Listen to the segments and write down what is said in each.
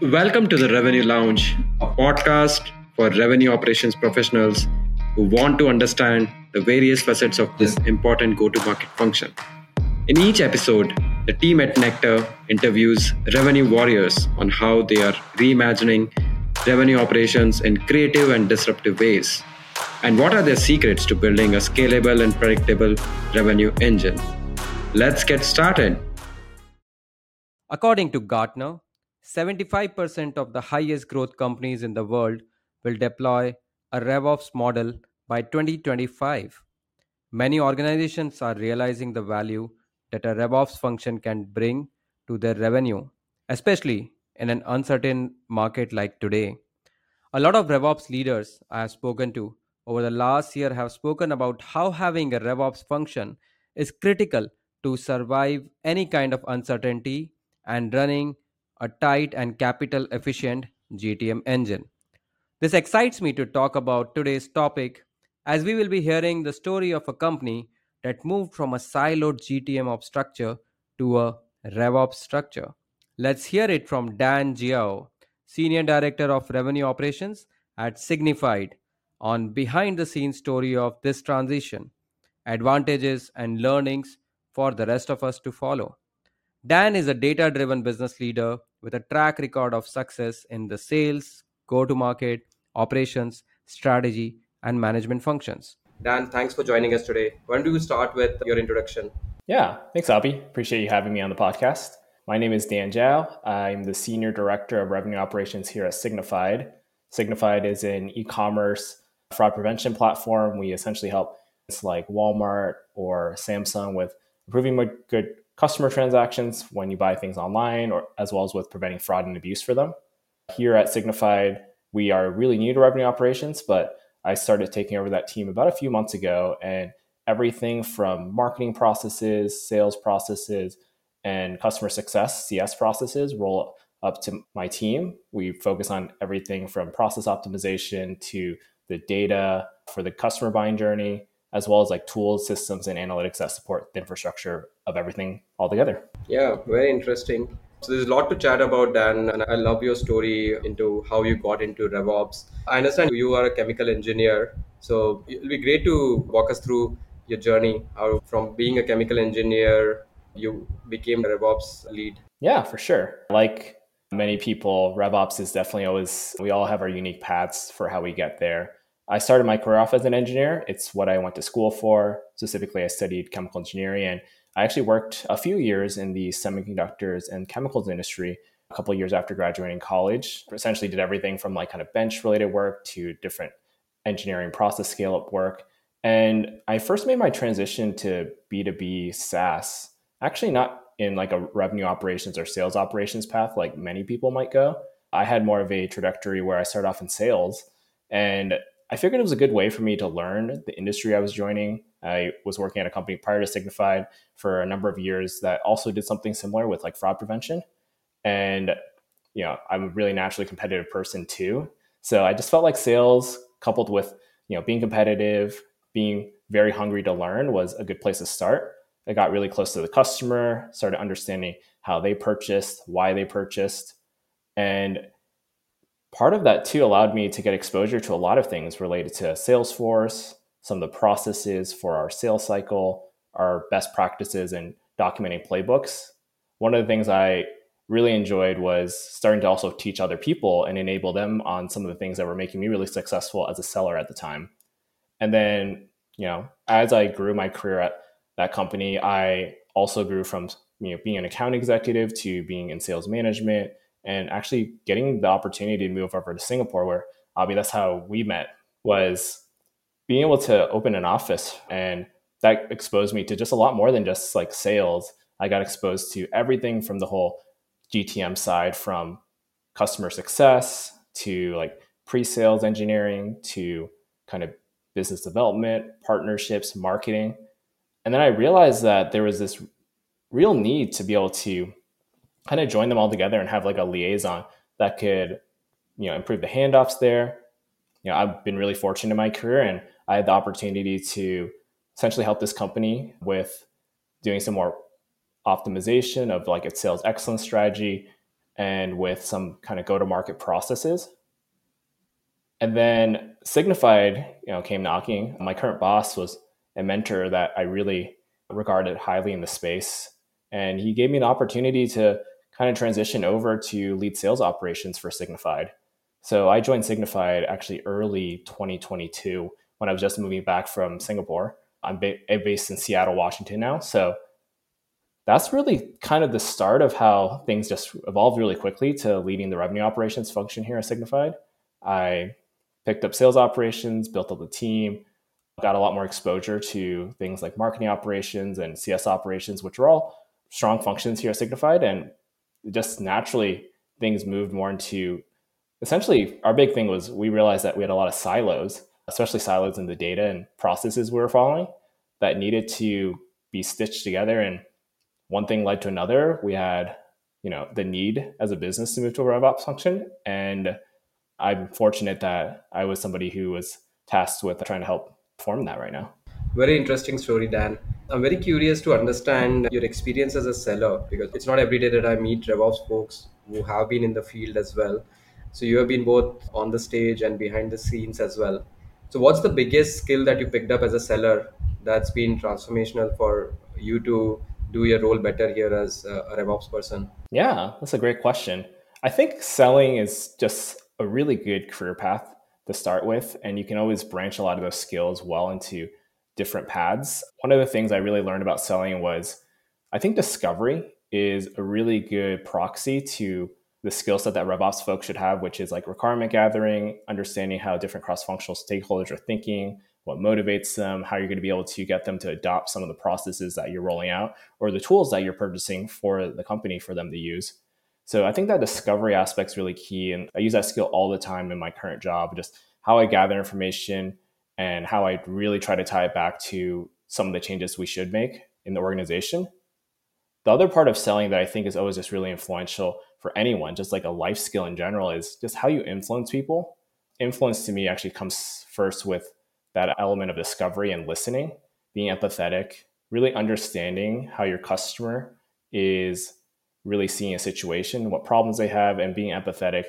Welcome to the Revenue Lounge, a podcast for revenue operations professionals who want to understand the various facets of this important go to market function. In each episode, the team at Nektar interviews revenue warriors on how they are reimagining revenue operations in creative and disruptive ways. And what are their secrets to building a scalable and predictable revenue engine? Let's get started. According to Gartner, 75% of the highest growth companies in the world will deploy a RevOps model by 2025. Many organizations are realizing the value that a RevOps function can bring to their revenue, especially in an uncertain market like today. A lot of RevOps leaders I have spoken to over the last year have spoken about how having a RevOps function is critical to survive any kind of uncertainty and running a tight and capital efficient GTM engine. This excites me to talk about today's topic as we will be hearing the story of a company that moved from a siloed GTM Ops structure to a RevOps structure. Let's hear it from Dan Jiao, Senior Director of Revenue Operations at Signifyd, on behind the scenes story of this transition, advantages and learnings for the rest of us to follow. Dan is a data driven business leader with a track record of success in the sales, go to market, operations, strategy, and management functions. Dan, thanks for joining us today. When do you start with your introduction? Yeah, thanks, Abhi. Appreciate you having me on the podcast. My name is Dan Jiao. I'm the Senior Director of Revenue Operations here at Signifyd. Signifyd is an e commerce fraud prevention platform. We essentially help it's like Walmart or Samsung with improving good customer transactions when you buy things online, or as well as with preventing fraud and abuse for them. Here at Signifyd, we are really new to revenue operations, but I started taking over that team about a few months ago, and everything from marketing processes, sales processes, and customer success CS processes roll up to my team. We focus on everything from process optimization to the data for the customer buying journey as well as like tools, systems, and analytics that support the infrastructure of everything all together. Yeah, very interesting. So there's a lot to chat about, Dan, and I love your story into how you got into RevOps. I understand you are a chemical engineer, so it'll be great to walk us through your journey how from being a chemical engineer you became a RevOps lead. Yeah, for sure. Like many people, RevOps is definitely always we all have our unique paths for how we get there. I started my career off as an engineer. It's what I went to school for. Specifically, I studied chemical engineering and I actually worked a few years in the semiconductors and chemicals industry a couple years after graduating college. Essentially did everything from like kind of bench related work to different engineering process scale up work. And I first made my transition to B2B SaaS, actually not in like a revenue operations or sales operations path like many people might go. I had more of a trajectory where I started off in sales and I figured it was a good way for me to learn the industry I was joining. I was working at a company prior to Signifyd for a number of years that also did something similar with like fraud prevention. And, you know, I'm a really naturally competitive person too. So I just felt like sales coupled with, you know, being competitive, being very hungry to learn was a good place to start. I got really close to the customer, started understanding how they purchased, why they purchased. And part of that too allowed me to get exposure to a lot of things related to Salesforce, some of the processes for our sales cycle, our best practices, and documenting playbooks. One of the things I really enjoyed was starting to also teach other people and enable them on some of the things that were making me really successful as a seller at the time. And then, you know, as I grew my career at that company, I also grew from you know being an account executive to being in sales management and actually getting the opportunity to move over to Singapore, where Abhi, that's how we met, was being able to open an office. And that exposed me to just a lot more than just like sales. I got exposed to everything from the whole GTM side, from customer success to like pre sales engineering to kind of business development, partnerships, marketing. And then I realized that there was this real need to be able to kind of join them all together and have like a liaison that could, you know, improve the handoffs there. You know, I've been really fortunate in my career and I had the opportunity to essentially help this company with doing some more optimization of like its sales excellence strategy and with some kind of go to market processes. And then Signifyd, you know, came knocking. My current boss was a mentor that I really regarded highly in the space. And he gave me an opportunity to kind of transition over to lead sales operations for Signifyd. So I joined Signifyd actually early 2022 when I was just moving back from Singapore. I'm based in Seattle, Washington now. So that's really kind of the start of how things just evolved really quickly to leading the revenue operations function here at Signifyd. I picked up sales operations, built up the team, got a lot more exposure to things like marketing operations and CS operations, which are all strong functions here at Signifyd. And just naturally, things moved more into essentially our big thing was we realized that we had a lot of silos, especially silos in the data and processes we were following that needed to be stitched together. And one thing led to another. We had, you know, the need as a business to move to a RevOps function. And I'm fortunate that I was somebody who was tasked with trying to help form that right now. Very interesting story, Dan. I'm very curious to understand your experience as a seller because it's not every day that I meet RevOps folks who have been in the field as well. So you have been both on the stage and behind the scenes as well. So what's the biggest skill that you picked up as a seller that's been transformational for you to do your role better here as a RevOps person? Yeah, that's a great question. I think selling is just a really good career path to start with, and you can always branch a lot of those skills well into different paths. One of the things I really learned about selling was I think discovery is a really good proxy to the skill set that RevOps folks should have, which is like requirement gathering, understanding how different cross functional stakeholders are thinking, what motivates them, how you're going to be able to get them to adopt some of the processes that you're rolling out or the tools that you're purchasing for the company for them to use. So I think that discovery aspect is really key. And I use that skill all the time in my current job, just how I gather information and how I really try to tie it back to some of the changes we should make in the organization. The other part of selling that I think is always just really influential for anyone, just like a life skill in general, is just how you influence people. Influence to me actually comes first with that element of discovery and listening, being empathetic, really understanding how your customer is really seeing a situation, what problems they have, and being empathetic.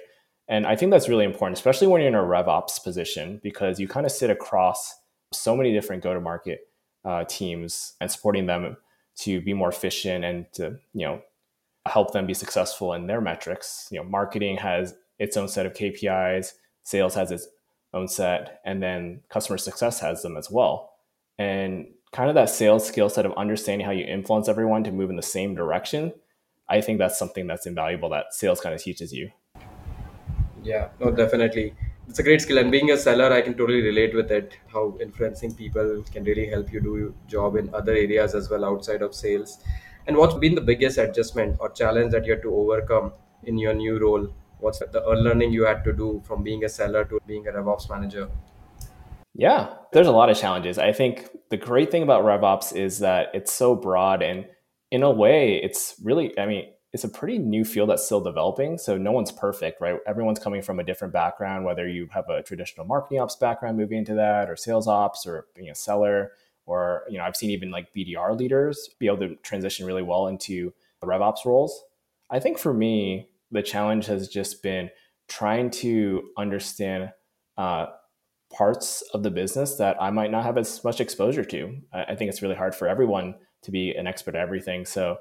And I think that's really important, especially when you're in a RevOps position, because you kind of sit across so many different go to market uh, teams and supporting them to be more efficient and to, you know, help them be successful in their metrics. You know, marketing has its own set of KPIs, sales has its own set, and then customer success has them as well. And kind of that sales skill set of understanding how you influence everyone to move in the same direction, I think that's something that's invaluable that sales kind of teaches you. Yeah, no, definitely. It's a great skill. And being a seller, I can totally relate with it. How influencing people can really help you do your job in other areas as well outside of sales. And what's been the biggest adjustment or challenge that you had to overcome in your new role? What's the learning you had to do from being a seller to being a RevOps manager? Yeah, there's a lot of challenges. I think the great thing about RevOps is that it's so broad and in a way, it's really, I mean, it's a pretty new field that's still developing. So no one's perfect, right? Everyone's coming from a different background, whether you have a traditional marketing ops background moving into that, or sales ops, or being a seller or you know i've seen even like bdr leaders be able to transition really well into revops roles i think for me the challenge has just been trying to understand uh, parts of the business that i might not have as much exposure to I, think it's really hard for everyone to be an expert at everything so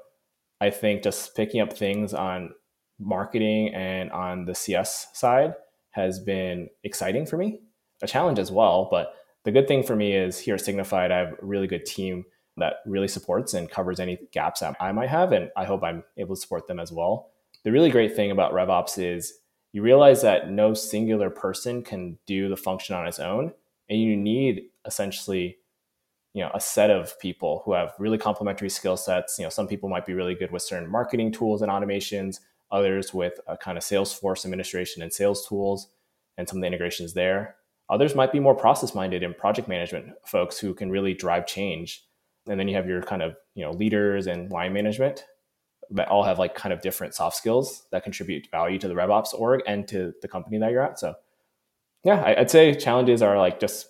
i think just picking up things on marketing and on the cs side has been exciting for me a challenge as well but the good thing for me is here at Signifyd, I have a really good team that really supports and covers any gaps that I might have. And I hope I'm able to support them as well. The really great thing about RevOps is you realize that no singular person can do the function on its own. And you need essentially, you know, a set of people who have really complementary skill sets. You know, some people might be really good with certain marketing tools and automations, others with a kind of Salesforce administration and sales tools and some of the integrations there. Others might be more process minded and project management folks who can really drive change. And then you have your kind of, you know, leaders and line management that all have like kind of different soft skills that contribute value to the RevOps org and to the company that you're at. So yeah, I'd say challenges are like just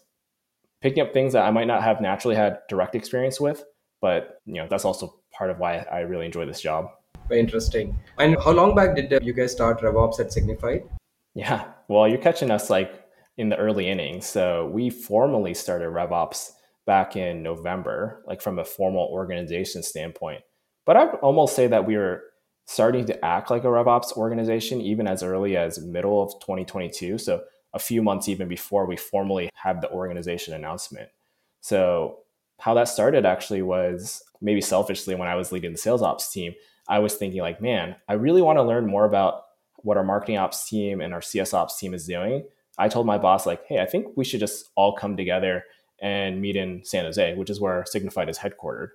picking up things that I might not have naturally had direct experience with, but you know, that's also part of why I really enjoy this job. Very interesting. And how long back did uh, you guys start RevOps at Signifyd? Yeah, well, you're catching us like in the early innings. So we formally started RevOps back in November, like from a formal organization standpoint. But I'd almost say that we were starting to act like a RevOps organization even as early as middle of 2022. So a few months even before we formally had the organization announcement. So how that started actually was maybe selfishly when I was leading the sales ops team, I was thinking like, man, I really want to learn more about what our marketing ops team and our CS ops team is doing. I told my boss like, hey, I think we should just all come together and meet in San Jose, which is where Signifyd is headquartered.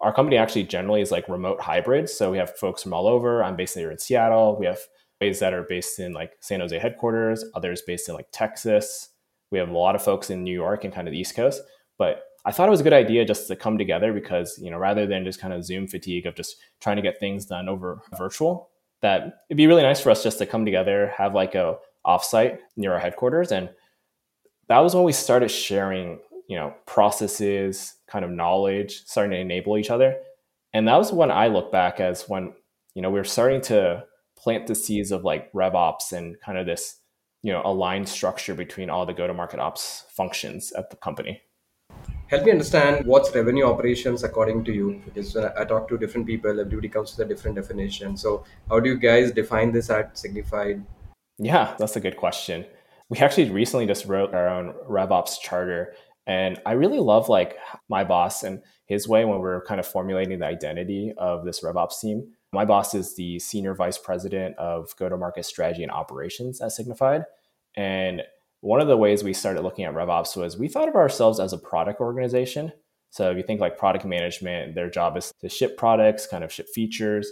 Our company actually generally is like remote hybrid. So we have folks from all over. I'm based here in Seattle. We have that are based in like San Jose headquarters, others based in like Texas. We have a lot of folks in New York and kind of the East Coast. But I thought it was a good idea just to come together because, you know, rather than just kind of Zoom fatigue of just trying to get things done over virtual, that it'd be really nice for us just to come together, have like a offsite near our headquarters. And that was when we started sharing, you know, processes, kind of knowledge, starting to enable each other. And that was when I look back as when, you know, we were starting to plant the seeds of like RevOps and kind of this, you know, aligned structure between all the go-to-market ops functions at the company. Help me understand what's revenue operations according to you, because when I talk to different people, everybody comes with a different definition. So, how do you guys define this at Signifyd? Yeah, that's a good question. We actually recently just wrote our own RevOps charter, and I really love like my boss and his way when we're kind of formulating the identity of this RevOps team. My boss is the senior vice president of go to market strategy and operations at Signifyd. And one of the ways we started looking at RevOps was we thought of ourselves as a product organization. So if you think like product management, their job is to ship products, kind of ship features.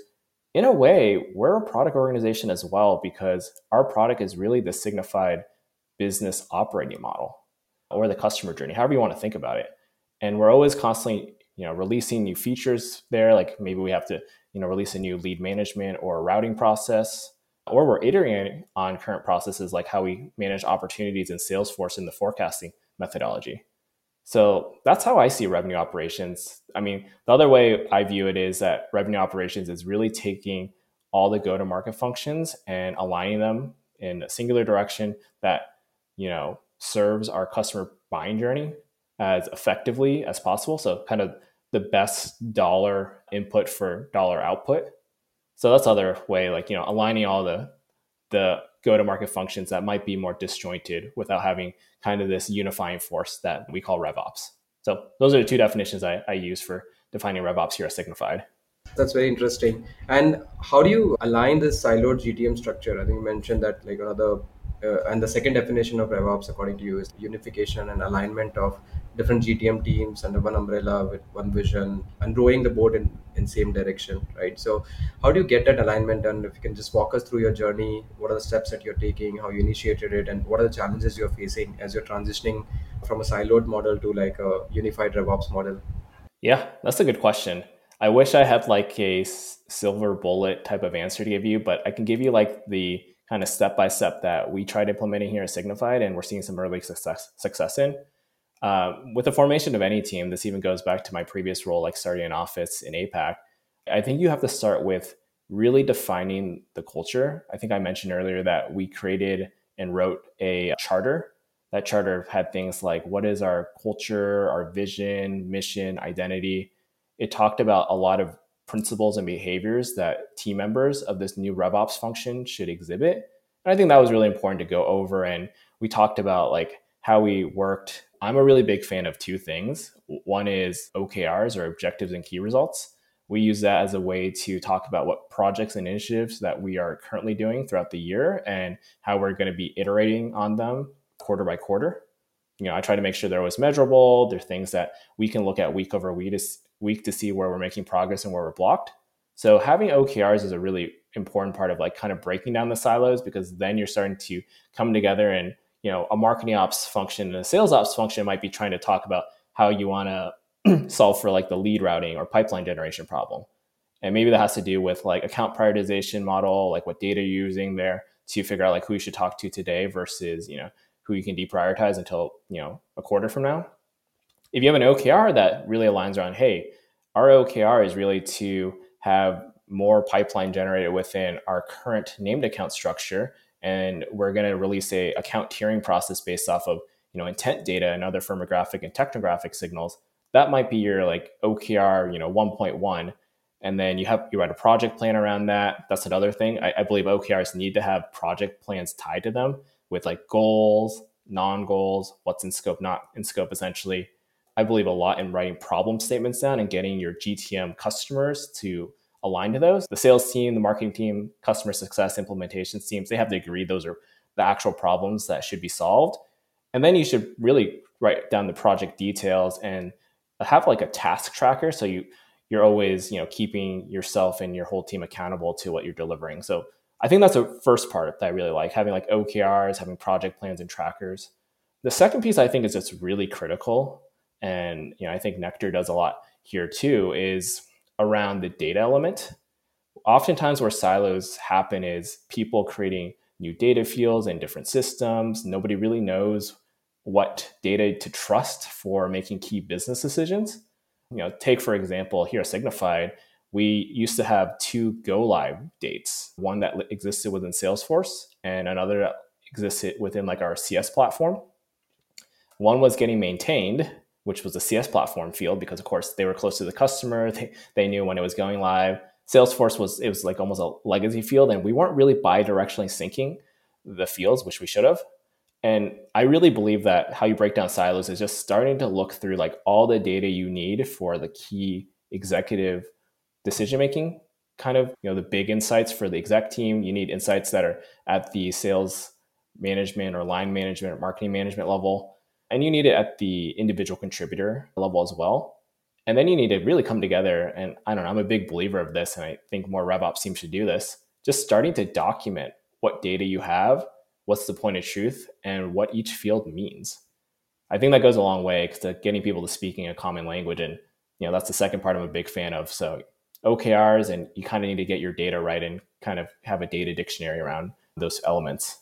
In a way, we're a product organization as well because our product is really the Signifyd business operating model or the customer journey, however you want to think about it. And we're always constantly, you know, releasing new features there. Like maybe we have to, you know, release a new lead management or routing process or we're iterating on current processes like how we manage opportunities in Salesforce in the forecasting methodology. So that's how I see revenue operations. I mean, the other way I view it is that revenue operations is really taking all the go to market functions and aligning them in a singular direction that, you know, serves our customer buying journey as effectively as possible. So kind of the best dollar input for dollar output so that's other way, like you know, aligning all the the go to market functions that might be more disjointed without having kind of this unifying force that we call RevOps. So those are the two definitions I, I use for defining RevOps here at Signifyd. That's very interesting. And how do you align this siloed GTM structure? I think you mentioned that like another uh, and the second definition of RevOps, according to you, is unification and alignment of different GTM teams under one umbrella with one vision and rowing the boat in, in same direction, right? So, how do you get that alignment? And if you can just walk us through your journey, what are the steps that you're taking, how you initiated it, and what are the challenges you're facing as you're transitioning from a siloed model to like a unified RevOps model? Yeah, that's a good question. I wish I had like a silver bullet type of answer to give you, but I can give you like the kind of step by step that we tried implementing here at Signifyd, and we're seeing some early success success in. Uh, with the formation of any team, this even goes back to my previous role, like starting an office in APAC. I think you have to start with really defining the culture. I think I mentioned earlier that we created and wrote a charter. That charter had things like what is our culture, our vision, mission, identity. It talked about a lot of principles and behaviors that team members of this new RevOps function should exhibit. And I think that was really important to go over. And we talked about like how we worked. I'm a really big fan of two things. One is OKRs or objectives and key results. We use that as a way to talk about what projects and initiatives that we are currently doing throughout the year and how we're going to be iterating on them quarter by quarter. You know, I try to make sure they're always measurable. They're things that we can look at week over week to, week to see where we're making progress and where we're blocked. So having OKRs is a really important part of like kind of breaking down the silos because then you're starting to come together and you know a marketing ops function and a sales ops function might be trying to talk about how you want to solve for like the lead routing or pipeline generation problem. And maybe that has to do with like account prioritization model like what data you're using there to figure out like who you should talk to today versus you know who you can deprioritize until you know a quarter from now. If you have an OKR that really aligns around, hey, our OKR is really to have more pipeline generated within our current named account structure and we're going to release a account tiering process based off of you know intent data and other firmographic and technographic signals. That might be your like okr you know 1.1 and then you have you write a project plan around that. That's another thing. I, I believe okrs need to have project plans tied to them with like goals non-goals what's in scope not in scope essentially. I believe a lot in writing problem statements down and getting your gtm customers to align to those. The sales team, the marketing team, customer success implementation teams, they have to agree those are the actual problems that should be solved. And then you should really write down the project details and have like a task tracker so you you're always, you know, keeping yourself and your whole team accountable to what you're delivering. So I think that's the first part that I really like, having like OKRs, having project plans and trackers. The second piece I think is just really critical and you know, I think Nektar does a lot here too is around the data element. Oftentimes, where silos happen is people creating new data fields in different systems. Nobody really knows what data to trust for making key business decisions. You know, take for example here Signifyd, we used to have two go live dates, one that existed within Salesforce and another that existed within like our CS platform. One was getting maintained which was the CS platform field because of course they were close to the customer. They, they knew when it was going live. Salesforce was it was like almost a legacy field, and we weren't really bi-directionally syncing the fields, which we should have. And I really believe that how you break down silos is just starting to look through like all the data you need for the key executive decision making kind of you know the big insights for the exec team you need insights that are at the sales management or line management or marketing management level and you need it at the individual contributor level as well. And then you need to really come together. And I don't know, I'm a big believer of this, and I think more RevOps teams should do this. Just starting to document what data you have, what's the point of truth, and what each field means. I think that goes a long way to getting people to speaking a common language. And you know, that's the second part I'm a big fan of. So OKRs, and you kind of need to get your data right and kind of have a data dictionary around those elements.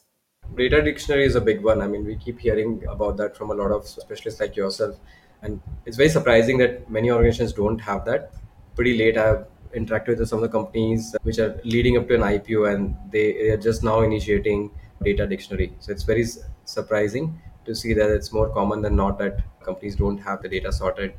Data dictionary is a big one. I mean, we keep hearing about that from a lot of specialists like yourself. And it's very surprising that many organizations don't have that. Pretty late, I've interacted with some of the companies which are leading up to an IPO and they are just now initiating data dictionary. So it's very surprising to see that it's more common than not that companies don't have the data sorted.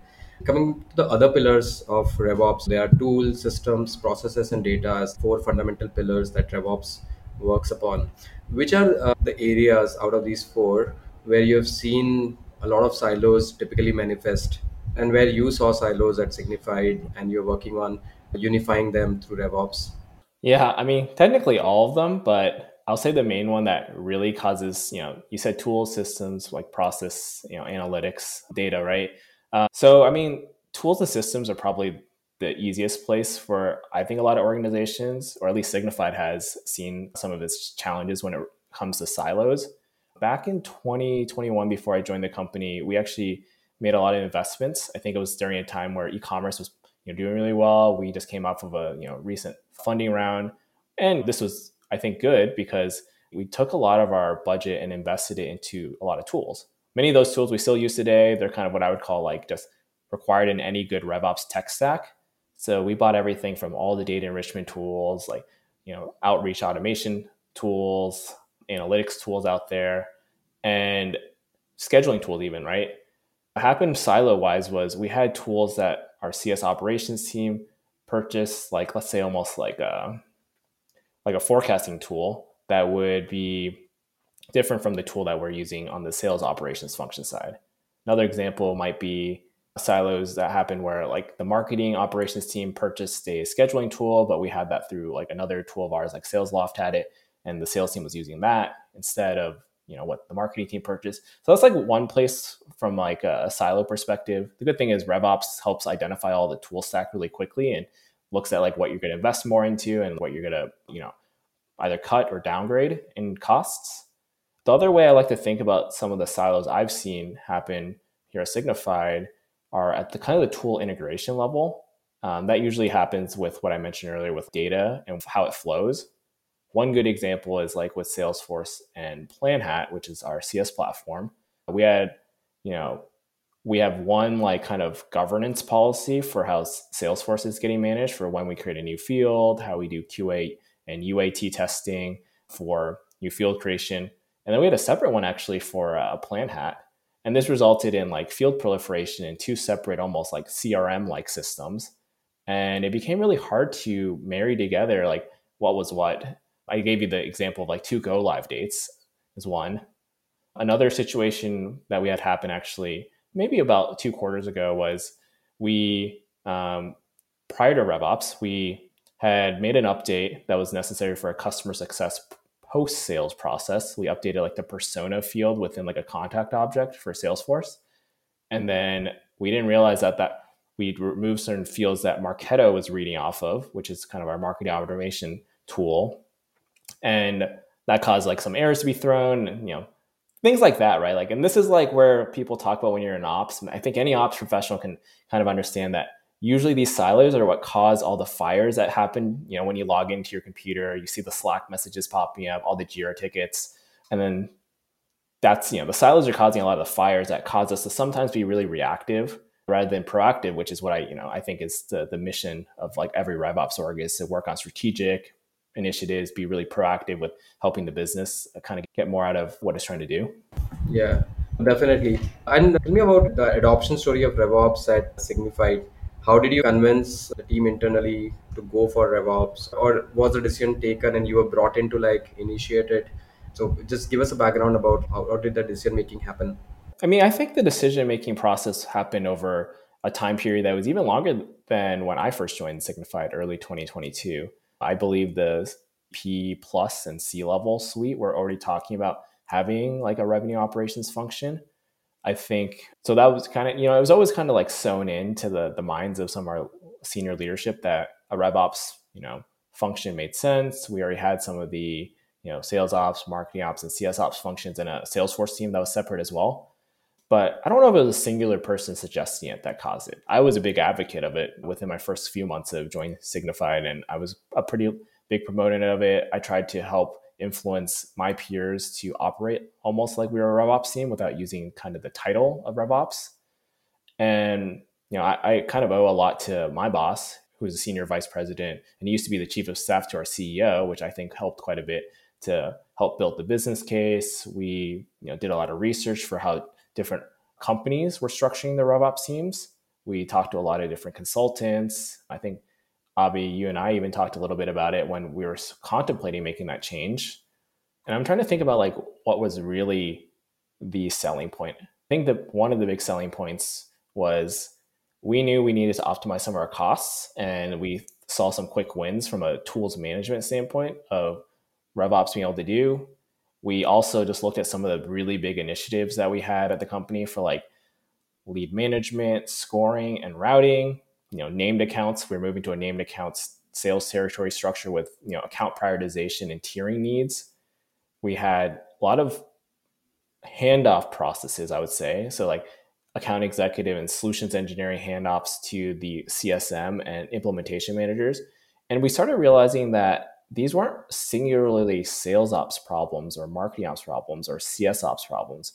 Coming to the other pillars of RevOps, there are tools, systems, processes, and data as four fundamental pillars that RevOps works upon. Which are uh, the areas out of these four where you have seen a lot of silos typically manifest and where you saw silos at Signifyd and you're working on unifying them through RevOps? Yeah, I mean, technically all of them, but I'll say the main one that really causes, you know, you said tool systems like process, you know, analytics, data, right? Uh, so, I mean, tools and systems are probably the easiest place for I think a lot of organizations, or at least Signifyd has seen some of its challenges when it comes to silos. Back in 2021, before I joined the company, we actually made a lot of investments. I think it was during a time where e-commerce was you know, doing really well. We just came off of a you know recent funding round, and this was I think good because we took a lot of our budget and invested it into a lot of tools. Many of those tools we still use today. They're kind of what I would call like just required in any good RevOps tech stack. So we bought everything from all the data enrichment tools, like you know outreach automation tools, analytics tools out there, and scheduling tools even right. What happened silo wise was we had tools that our CS operations team purchased, like let's say almost like a like a forecasting tool that would be different from the tool that we're using on the sales operations function side. Another example might be silos that happened where like the marketing operations team purchased a scheduling tool, but we had that through like another tool of ours, like SalesLoft had it, and the sales team was using that instead of you know what the marketing team purchased. So that's like one place from like a, silo perspective. The good thing is RevOps helps identify all the tool stack really quickly and looks at like what you're going to invest more into and what you're going to you know either cut or downgrade in costs. The other way I like to think about some of the silos I've seen happen here at Signifyd are at the kind of the tool integration level. Um, that usually happens with what I mentioned earlier with data and how it flows. One good example is like with Salesforce and PlanHat, which is our CS platform. We had, you know, we have one like kind of governance policy for how Salesforce is getting managed for when we create a new field, how we do QA and UAT testing for new field creation. And then we had a separate one actually for a PlanHat. And this resulted in like field proliferation in two separate, almost like CRM like systems. And it became really hard to marry together like what was what. I gave you the example of like two go live dates is one. Another situation that we had happen actually maybe about two quarters ago was we um, prior to RevOps we had made an update that was necessary for a customer success post sales process. We updated like the persona field within like a contact object for Salesforce, and then we didn't realize that that we'd remove certain fields that Marketo was reading off of, which is kind of our marketing automation tool, and that caused like some errors to be thrown. And, you know, things like that, right? Like, and this is like where people talk about when you're in ops. I think any ops professional can kind of understand that usually these silos are what cause all the fires that happen. You know, when you log into your computer, you see the Slack messages popping up, all the Jira tickets, and then that's you know the silos are causing a lot of the fires that cause us to sometimes be really reactive rather than proactive, which is what I you know I think is the the mission of like every RevOps org is to work on strategic, initiatives, be really proactive with helping the business uh, kind of get more out of what it's trying to do. Yeah, definitely. And tell me about the adoption story of RevOps at Signifyd. How did you convince the team internally to go for RevOps, or was the decision taken and you were brought in to like initiate it? So just give us a background about how, how did the decision making happen. I mean, I think the decision making process happened over a time period that was even longer than when I first joined Signifyd, early 2022. I believe the P plus and C level suite were already talking about having like a revenue operations function. I think so. That was kind of you know it was always kind of like sewn into the the minds of some of our senior leadership that a RevOps you know function made sense. We already had some of the you know sales ops, marketing ops, and CS ops functions in a Salesforce team that was separate as well. But I don't know if it was a singular person suggesting it that caused it. I was a big advocate of it within my first few months of joining Signifyd, and I was a pretty big proponent of it. I tried to help influence my peers to operate almost like we were a RevOps team without using kind of the title of RevOps. And you know, I, I kind of owe a lot to my boss, who's a senior vice president, and he used to be the chief of staff to our CEO, which I think helped quite a bit to help build the business case. We you know did a lot of research for how different companies were structuring their RevOps teams. We talked to a lot of different consultants. I think Abhi, you and I even talked a little bit about it when we were contemplating making that change. And I'm trying to think about like what was really the selling point. I think that one of the big selling points was we knew we needed to optimize some of our costs and we saw some quick wins from a tools management standpoint of RevOps being able to do we also just looked at some of the really big initiatives that we had at the company for like lead management, scoring, and routing. You know, named accounts. We're moving to a named accounts sales territory structure with you know account prioritization and tiering needs. We had a lot of handoff processes, I would say. So like account executive and solutions engineering handoffs to the CSM and implementation managers. And we started realizing that these weren't singularly sales ops problems or marketing ops problems or CS ops problems.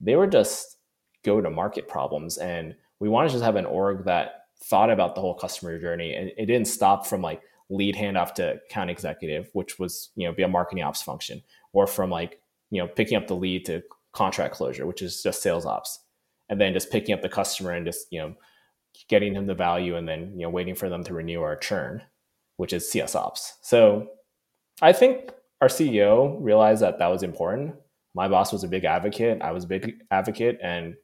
They were just go to market problems. And we wanted to just have an org that thought about the whole customer journey. And it didn't stop from like lead handoff to account executive, which was, you know, be a marketing ops function, or from like, you know, picking up the lead to contract closure, which is just sales ops. And then just picking up the customer and just, you know, getting them the value and then, you know, waiting for them to renew or churn, which is CS ops. So I think our CEO realized that that was important. My boss was a big advocate. I was a big advocate. And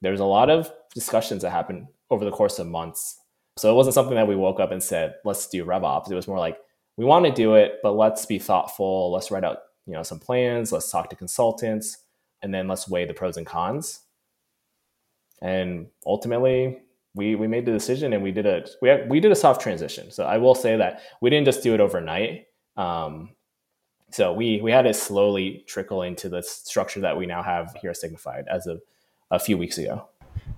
there was a lot of discussions that happened over the course of months. So it wasn't something that we woke up and said, let's do RevOps. It was more like, we want to do it, but let's be thoughtful. Let's write out, you know, some plans. Let's talk to consultants, and then let's weigh the pros and cons. And ultimately, we we made the decision, and we did a we had, we did a soft transition. So I will say that we didn't just do it overnight. Um, so we we had it slowly trickle into the structure that we now have here at Signifyd as of a few weeks ago.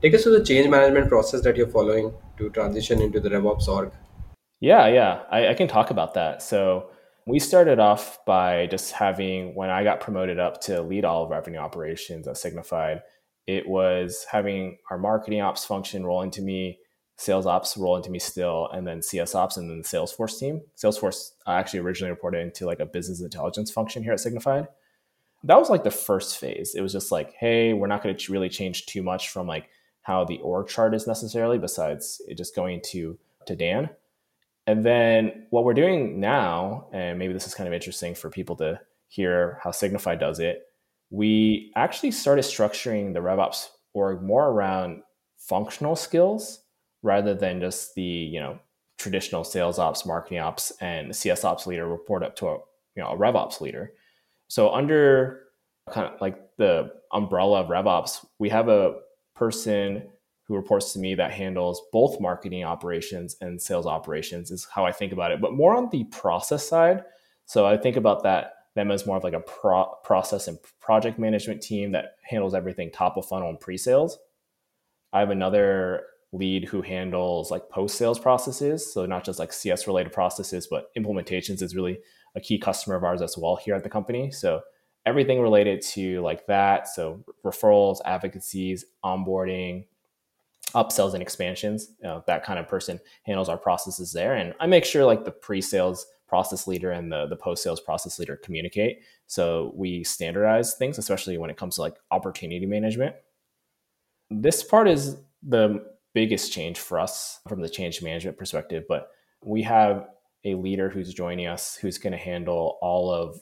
Take us through the change management process that you're following to transition into the RevOps org. Yeah, yeah, I, I can talk about that. So we started off by just having when I got promoted up to lead all revenue operations at Signifyd, it was having our marketing ops function roll into me, sales ops roll into me still, and then CS ops and then the Salesforce team. Salesforce actually originally reported into like a business intelligence function here at Signifyd. That was like the first phase. It was just like, hey, we're not going to really change too much from like how the org chart is necessarily, besides it just going to to Dan. And then what we're doing now, and maybe this is kind of interesting for people to hear how Signify does it, we actually started structuring the RevOps org more around functional skills rather than just the you know traditional sales ops, marketing ops, and CS ops leader report up to a you know a RevOps leader. So under kind of like the umbrella of RevOps, we have a person who reports to me that handles both marketing operations and sales operations is how I think about it, but more on the process side. So I think about that them as more of like a pro- process and project management team that handles everything top of funnel and pre-sales. I have another lead who handles like post-sales processes, so not just like CS related processes, but implementations is really a key customer of ours as well here at the company. So everything related to like that, so referrals, advocacies, onboarding, upsells and expansions, you know, that kind of person handles our processes there. And I make sure like the pre-sales process leader and the, the post sales process leader communicate. So we standardize things, especially when it comes to like opportunity management. This part is the biggest change for us from the change management perspective, but we have a leader who's joining us who's going to handle all of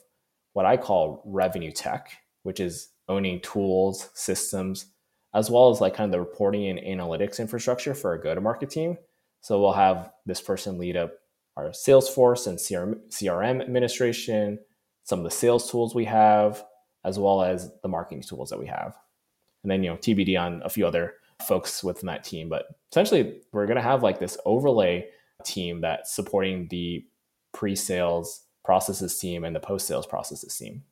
what I call revenue tech, which is owning tools, systems, as well as like kind of the reporting and analytics infrastructure for a go to market team. So we'll have this person lead up our Salesforce and CRM, CRM administration, some of the sales tools we have, as well as the marketing tools that we have. And then, you know, TBD on a few other folks within that team. But essentially, we're going to have like this overlay team that's supporting the pre sales processes team and the post sales processes team.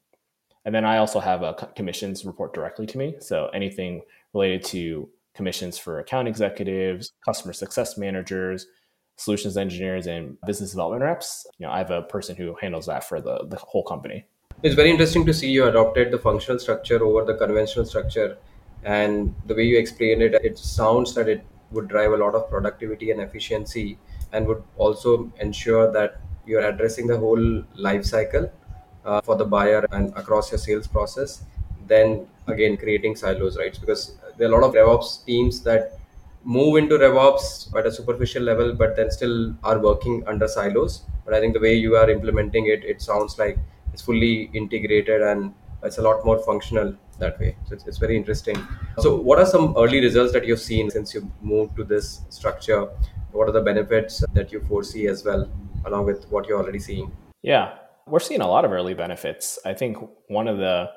And then I also have a commissions report directly to me. So anything related to commissions for account executives, customer success managers, solutions engineers and business development reps. You know, I have a person who handles that for the, the whole company. It's very interesting to see you adopted the functional structure over the conventional structure. And the way you explained it, it sounds that it would drive a lot of productivity and efficiency and would also ensure that you're addressing the whole life cycle uh, for the buyer and across your sales process. Then again, creating silos, right? Because there are a lot of RevOps teams that move into RevOps at a superficial level, but then still are working under silos. But I think the way you are implementing it, it sounds like it's fully integrated and it's a lot more functional that way. So it's, it's very interesting. So, what are some early results that you've seen since you moved to this structure? What are the benefits that you foresee as well, along with what you're already seeing? Yeah, we're seeing a lot of early benefits. I think one of the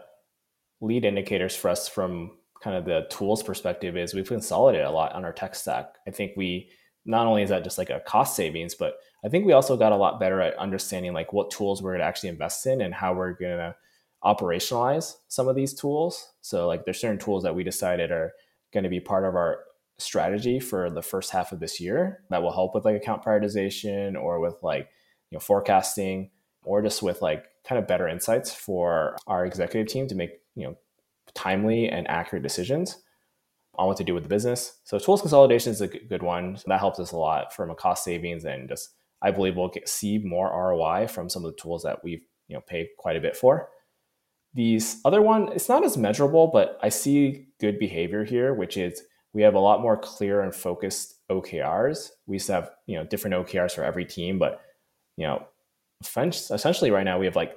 lead indicators for us from kind of the tools perspective is we've consolidated a lot on our tech stack. I think we not only is that just like a cost savings, but I think we also got a lot better at understanding like what tools we're going to actually invest in and how we're going to operationalize some of these tools. So like there's certain tools that we decided are going to be part of our strategy for the first half of this year that will help with like account prioritization or with like you know forecasting or just with like kind of better insights for our executive team to make you know timely and accurate decisions on what to do with the business. So tools consolidation is a good one. So that helps us a lot from a cost savings and just I believe we'll get, see more ROI from some of the tools that we've you know paid quite a bit for. These other one, it's not as measurable, but I see good behavior here, which is we have a lot more clear and focused OKRs. We used to have you know different OKRs for every team, but you know essentially right now we have like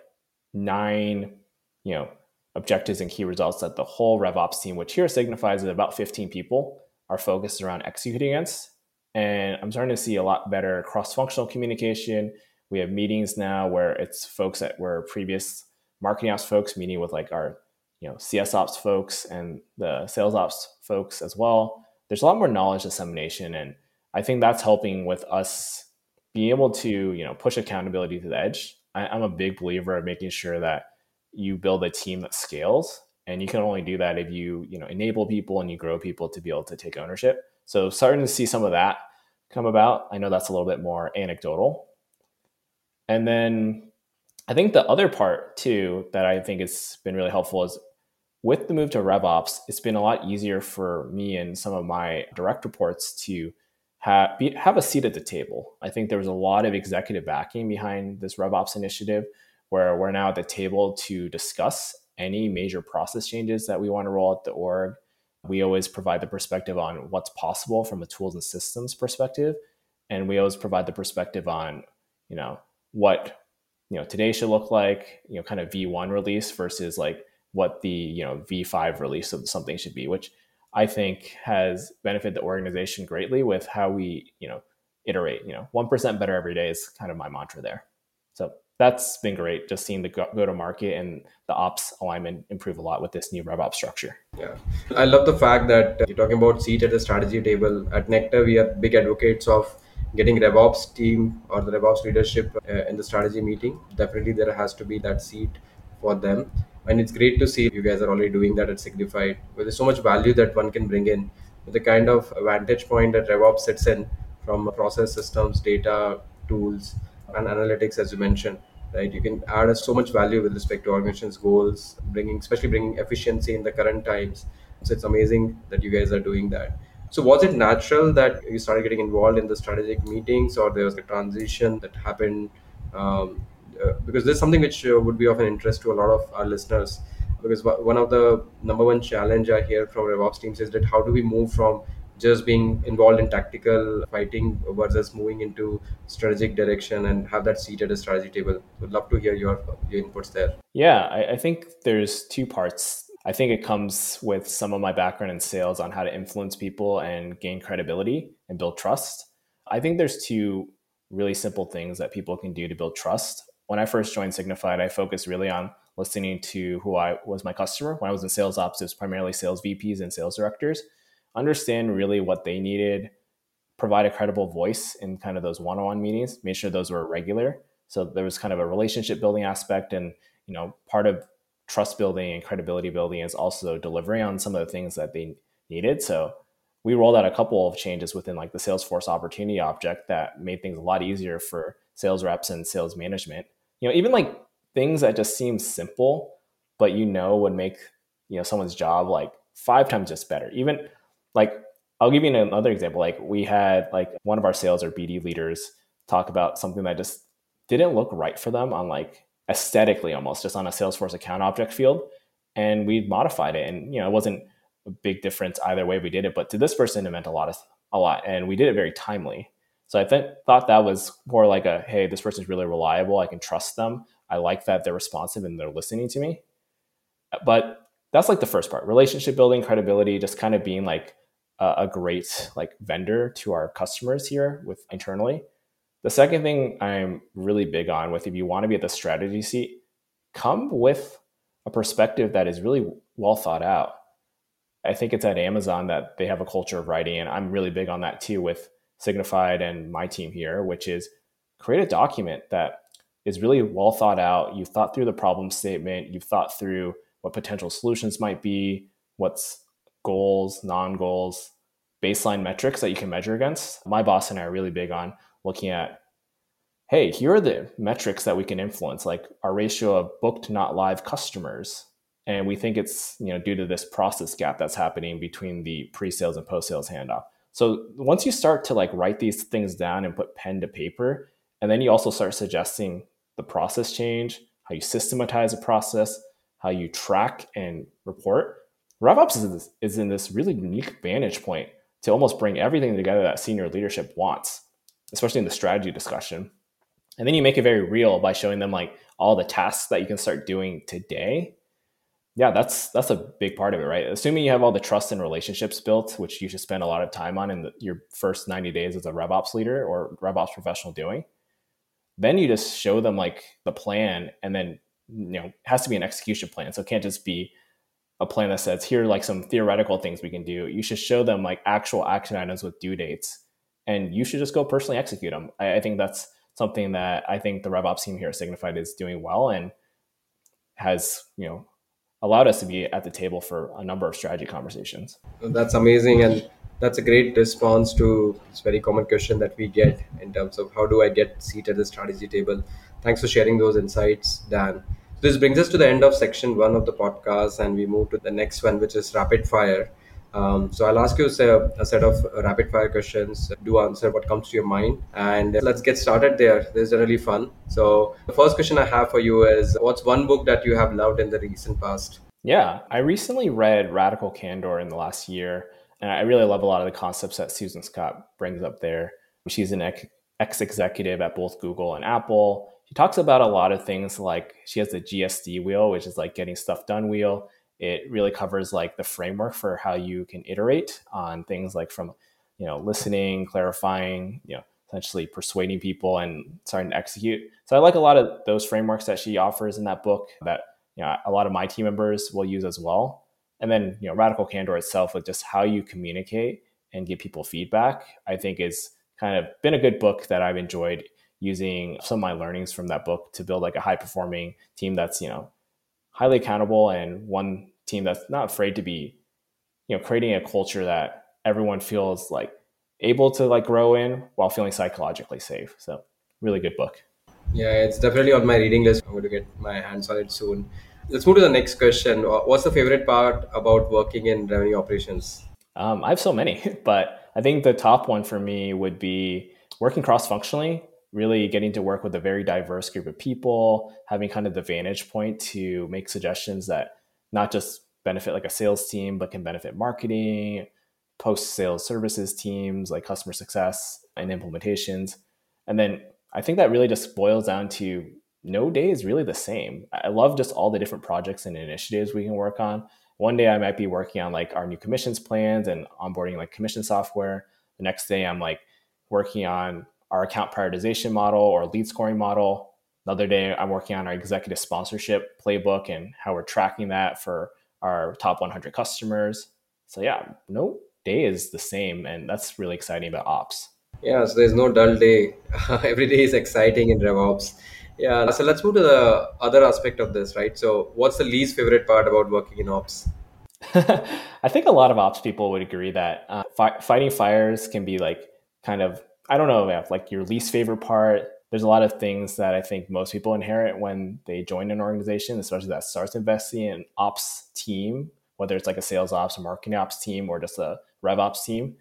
nine you know objectives and key results that the whole RevOps team, which here signifies that about 15 people, are focused around executing against. And I'm starting to see a lot better cross functional communication. We have meetings now where it's folks that were previous marketing ops folks meeting with like our you know CS ops folks and the sales ops folks as well. There's a lot more knowledge dissemination, and I think that's helping with us being able to you know push accountability to the edge. I, I'm a big believer of making sure that you build a team that scales and you can only do that if you you know enable people and you grow people to be able to take ownership so starting to see some of that come about i know that's a little bit more anecdotal and then i think the other part too that i think has been really helpful is with the move to RevOps, it's been a lot easier for me and some of my direct reports to have, be, have a seat at the table. I think there was a lot of executive backing behind this RevOps initiative where we're now at the table to discuss any major process changes that we want to roll out the org. We always provide the perspective on what's possible from a tools and systems perspective. And we always provide the perspective on, you know, what, you know, today should look like, you know, kind of V1 release versus like what the you know v5 release of something should be which i think has benefited the organization greatly with how we you know iterate you know 1% better every day is kind of my mantra there. So that's been great just seeing the go to market and the ops alignment improve a lot with this new revops structure. Yeah. I love the fact that you're talking about seat at the strategy table. At Nektar we are big advocates of getting revops team or the revops leadership uh, in the strategy meeting. Definitely there has to be that seat for them and it's great to see you guys are already doing that at Signifyd. But there's so much value that one can bring in with the kind of vantage point that RevOps sits in from process systems, data, tools, and analytics, as you mentioned. Right, you can add so much value with respect to organizations' goals, bringing, especially bringing efficiency in the current times. So it's amazing that you guys are doing that. So was it natural that you started getting involved in the strategic meetings, or there was a transition that happened um, because this is something which uh, would be of an interest to a lot of our listeners. Because one of the number one challenge i hear from revops teams is that how do we move from just being involved in tactical fighting versus moving into strategic direction and have that seat at a strategy table? Would love to hear your your inputs there. Yeah I, I think there's two parts. I think it comes with some of my background in sales on how to influence people and gain credibility and build trust. I think there's two really simple things that people can do to build trust when I first joined Signifyd, I focused really on listening to who I was my customer. When I was in sales ops, it was primarily sales VPs and sales directors. Understand really what they needed, provide a credible voice in kind of those one-on-one meetings, make sure those were regular. So there was kind of a relationship building aspect and you know part of trust building and credibility building is also delivering on some of the things that they needed. So we rolled out a couple of changes within like the Salesforce opportunity object that made things a lot easier for sales reps and sales management you know, even like things that just seem simple, but you know would make you know someone's job like five times just better. Even like I'll give you another example. Like we had like one of our sales or BD leaders talk about something that just didn't look right for them on like aesthetically almost just on a Salesforce account object field. And we modified it. And you know, it wasn't a big difference either way we did it, but to this person it meant a lot of a lot. And we did it very timely. So I th- thought that was more like a, hey, this person's really reliable. I can trust them. I like that they're responsive and they're listening to me. Uh, but that's like the first part, relationship building, credibility, just kind of being like a, a great like vendor to our customers here with internally. The second thing I'm really big on with if you want to be at the strategy seat, come with a perspective that is really well thought out. I think it's at Amazon that they have a culture of writing, and I'm really big on that too with Signifyd and my team here, which is create a document that is really well thought out. You've thought through the problem statement, you've thought through what potential solutions might be, what's goals, non goals, baseline metrics that you can measure against. My boss and I are really big on looking at hey, here are the metrics that we can influence, like our ratio of booked not live customers. And we think it's you know due to this process gap that's happening between the pre-sales and post-sales handoff. So once you start to like write these things down and put pen to paper, and then you also start suggesting the process change, how you systematize a process, how you track and report, RevOps is in, this, is in this really unique vantage point to almost bring everything together that senior leadership wants, especially in the strategy discussion. And then you make it very real by showing them like all the tasks that you can start doing today yeah, that's that's a big part of it, right? Assuming you have all the trust and relationships built, which you should spend a lot of time on in the, your first 90 days as a RevOps leader or RevOps professional doing, then you just show them like the plan and then you know, it has to be an execution plan. So it can't just be a plan that says here are like some theoretical things we can do. You should show them like actual action items with due dates. And you should just go personally execute them. I, I think that's something that I think the RevOps team here at Signifyd is doing well and has, you know, allowed us to be at the table for a number of strategy conversations. That's amazing. And that's a great response to this very common question that we get in terms of how do I get seat at the strategy table. Thanks for sharing those insights, Dan. This brings us to the end of section one of the podcast, and we move to the next one, which is rapid fire. Um, so I'll ask you a, a set of rapid fire questions. Do answer what comes to your mind, and let's get started there. This is really fun. So the first question I have for you is, what's one book that you have loved in the recent past? Yeah, I recently read Radical Candor in the last year, and I really love a lot of the concepts that Susan Scott brings up there. She's an ex executive at both Google and Apple. She talks about a lot of things like she has the GSD wheel, which is like getting stuff done wheel. It really covers like the framework for how you can iterate on things like from, you know, listening, clarifying, you know, essentially persuading people and starting to execute. So I like a lot of those frameworks that she offers in that book that, you know, a lot of my team members will use as well. And then, you know, Radical Candor itself with just how you communicate and give people feedback, I think is kind of been a good book that I've enjoyed using some of my learnings from that book to build like a high performing team that's, you know, highly accountable and one team that's not afraid to be, you know, creating a culture that everyone feels like able to like grow in while feeling psychologically safe. So really good book. Yeah, it's definitely on my reading list. I'm going to get my hands on it soon. Let's move to the next question. What's the favorite part about working in revenue operations? Um, I have so many, but I think the top one for me would be working cross functionally really getting to work with a very diverse group of people, having kind of the vantage point to make suggestions that not just benefit like a sales team, but can benefit marketing, post sales services teams, like customer success and implementations. And then I think that really just boils down to no day is really the same. I love just all the different projects and initiatives we can work on. One day I might be working on like our new commissions plans and onboarding like commission software. The next day I'm like working on our account prioritization model or lead scoring model. Another day, I'm working on our executive sponsorship playbook and how we're tracking that for our top 100 customers. So, yeah, no day is the same. And that's really exciting about ops. Yeah, so there's no dull day. Every day is exciting in RevOps. Yeah, so let's move to the other aspect of this, right? So, what's the least favorite part about working in ops? I think a lot of ops people would agree that uh, fi- fighting fires can be like kind of I don't know if like your least favorite part. There's a lot of things that I think most people inherit when they join an organization, especially that starts investing in ops team, whether it's like a sales ops, a marketing ops team, or just a rev ops team.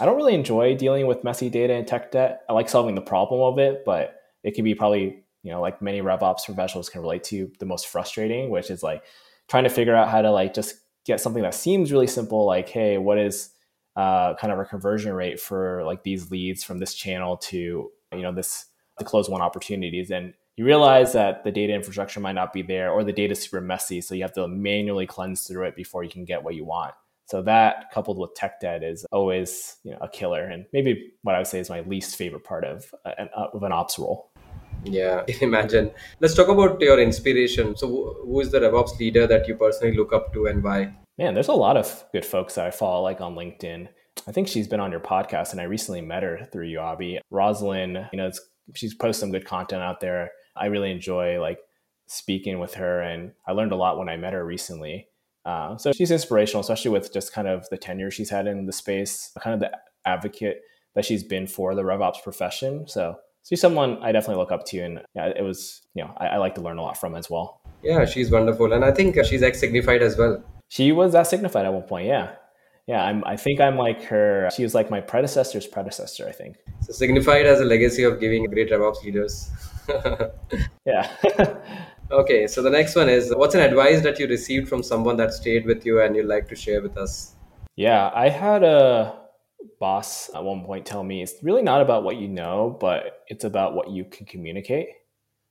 I don't really enjoy dealing with messy data and tech debt. I like solving the problem of it, but it can be probably, you know, like many rev ops professionals can relate to the most frustrating, which is like trying to figure out how to like just get something that seems really simple, like, hey, what is uh, kind of a conversion rate for like these leads from this channel to you know this the close one opportunities. And you realize that the data infrastructure might not be there or the data is super messy so you have to manually cleanse through it before you can get what you want. So that coupled with tech debt is always you know a killer and maybe what i would say is my least favorite part of an, of an ops role. Yeah imagine. Let's talk about your inspiration. So who is the revops leader that you personally look up to and why Man, there's a lot of good folks that I follow, like on LinkedIn. I think she's been on your podcast, and I recently met her through you, Abhi. Rosalind, you know, she's posted some good content out there. I really enjoy like speaking with her, and I learned a lot when I met her recently. Uh, so she's inspirational, especially with just kind of the tenure she's had in the space, kind of the advocate that she's been for the RevOps profession. So she's someone I definitely look up to, and yeah, it was you know I, I like to learn a lot from as well. Yeah, she's wonderful, and I think she's ex Signifyd as well. She was that Signifyd at one point. Yeah, yeah. I'm, I think I'm like her. She was like my predecessor's predecessor. I think. So Signifyd as a legacy of giving great RevOps leaders. yeah. okay, so the next one is what's an advice that you received from someone that stayed with you and you'd like to share with us? Yeah, I had a boss at one point tell me it's really not about what you know, but it's about what you can communicate.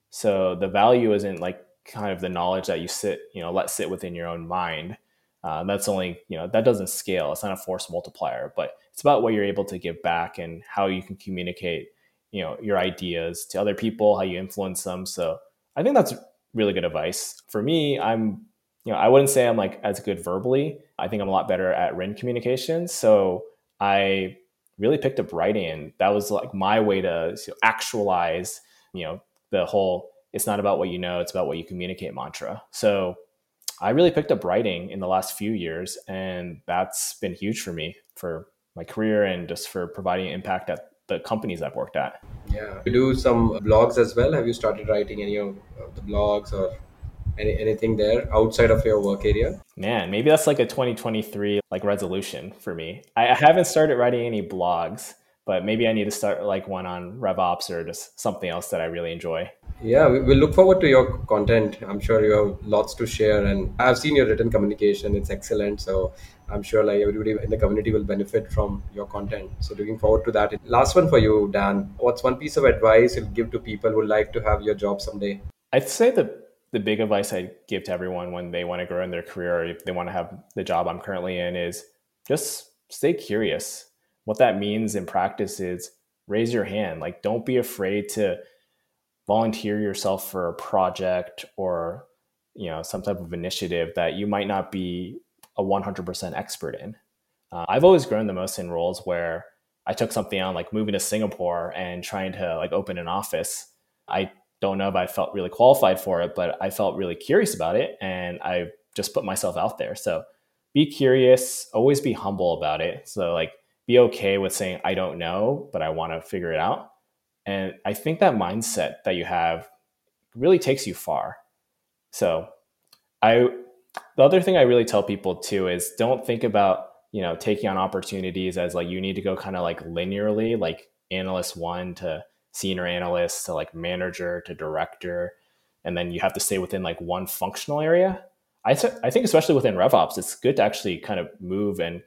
So the value isn't like kind of the knowledge that you sit, you know, let sit within your own mind uh, that's only you know that doesn't scale. It's not a force multiplier, but it's about what you're able to give back and how you can communicate you know your ideas to other people, how you influence them. So I think that's really good advice. For me, I'm you know I wouldn't say I'm like as good verbally. I think I'm a lot better at written communication. So I really picked up writing, and that was like my way to you know, actualize you know the whole it's not about what you know it's about what you communicate mantra so I really picked up writing in the last few years, and that's been huge for me for my career and just for providing impact at the companies I've worked at. Yeah, you do some blogs as well. Have you started writing any of the blogs or? Any, anything there outside of your work area? Man, maybe that's like a 2023 like resolution for me. I, I haven't started writing any blogs, but maybe I need to start like one on RevOps or just something else that I really enjoy. Yeah, we, we look forward to your content. I'm sure you have lots to share, and I've seen your written communication; it's excellent. So I'm sure like everybody in the community will benefit from your content. So looking forward to that. Last one for you, Dan. What's one piece of advice you'll give to people who like to have your job someday? I'd say the the big advice I give to everyone when they want to grow in their career or if they want to have the job I'm currently in is just stay curious. What that means in practice is raise your hand. Like don't be afraid to volunteer yourself for a project or you know some type of initiative that you might not be a 100% expert in. Uh, i've always grown the most in roles where i took something on like moving to singapore and trying to like open an office. I don't know if i felt really qualified for it but i felt really curious about it and i just put myself out there. So be curious always be humble about it. So like be okay with saying i don't know but i want to figure it out and I think that mindset that you have really takes you far. So I the other thing I really tell people too is don't think about, you know, taking on opportunities as like you need to go kind of like linearly, like analyst one to senior analyst to like manager to director. And then you have to stay within like one functional area. I, th- I think especially within RevOps, it's good to actually kind of move and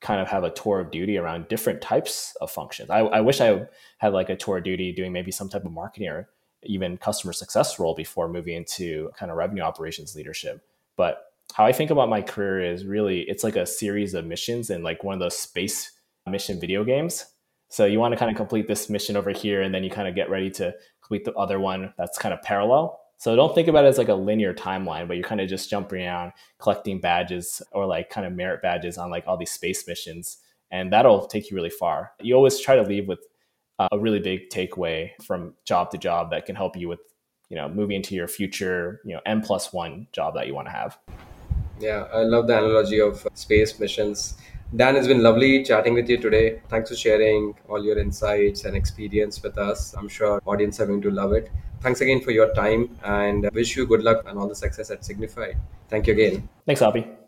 kind of have a tour of duty around different types of functions. I, I wish I had like a tour of duty doing maybe some type of marketing or even customer success role before moving into kind of revenue operations leadership. But how I think about my career is really it's like a series of missions and like one of those space mission video games. So you want to kind of complete this mission over here and then you kind of get ready to complete the other one that's kind of parallel. So don't think about it as like a linear timeline, but you're kind of just jumping around, collecting badges or like kind of merit badges on like all these space missions. And that'll take you really far. You always try to leave with uh, a really big takeaway from job to job that can help you with, you know, moving into your future, you know, N plus one job that you want to have. Yeah, I love the analogy of uh, space missions. Dan, it's been lovely chatting with you today. Thanks for sharing all your insights and experience with us. I'm sure audience are going to love it. Thanks again for your time and wish you good luck and all the success at Signifyd. Thank you again. Thanks, Abhi.